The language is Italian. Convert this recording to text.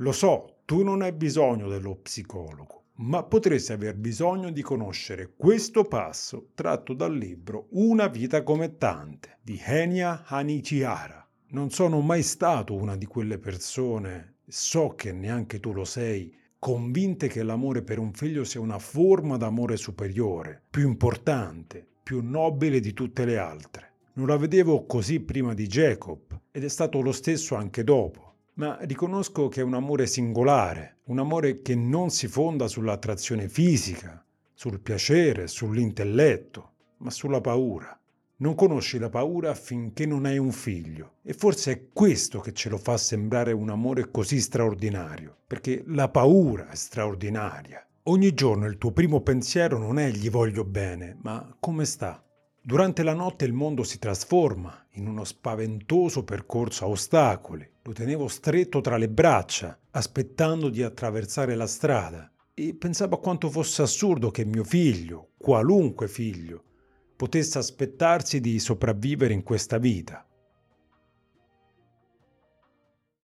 Lo so, tu non hai bisogno dello psicologo, ma potresti aver bisogno di conoscere questo passo tratto dal libro Una vita come tante di Henya Hanihara. Non sono mai stato una di quelle persone, so che neanche tu lo sei, convinte che l'amore per un figlio sia una forma d'amore superiore, più importante, più nobile di tutte le altre. Non la vedevo così prima di Jacob ed è stato lo stesso anche dopo ma riconosco che è un amore singolare, un amore che non si fonda sull'attrazione fisica, sul piacere, sull'intelletto, ma sulla paura. Non conosci la paura finché non hai un figlio e forse è questo che ce lo fa sembrare un amore così straordinario, perché la paura è straordinaria. Ogni giorno il tuo primo pensiero non è gli voglio bene, ma come sta? Durante la notte il mondo si trasforma in uno spaventoso percorso a ostacoli. Lo tenevo stretto tra le braccia, aspettando di attraversare la strada, e pensavo a quanto fosse assurdo che mio figlio, qualunque figlio, potesse aspettarsi di sopravvivere in questa vita.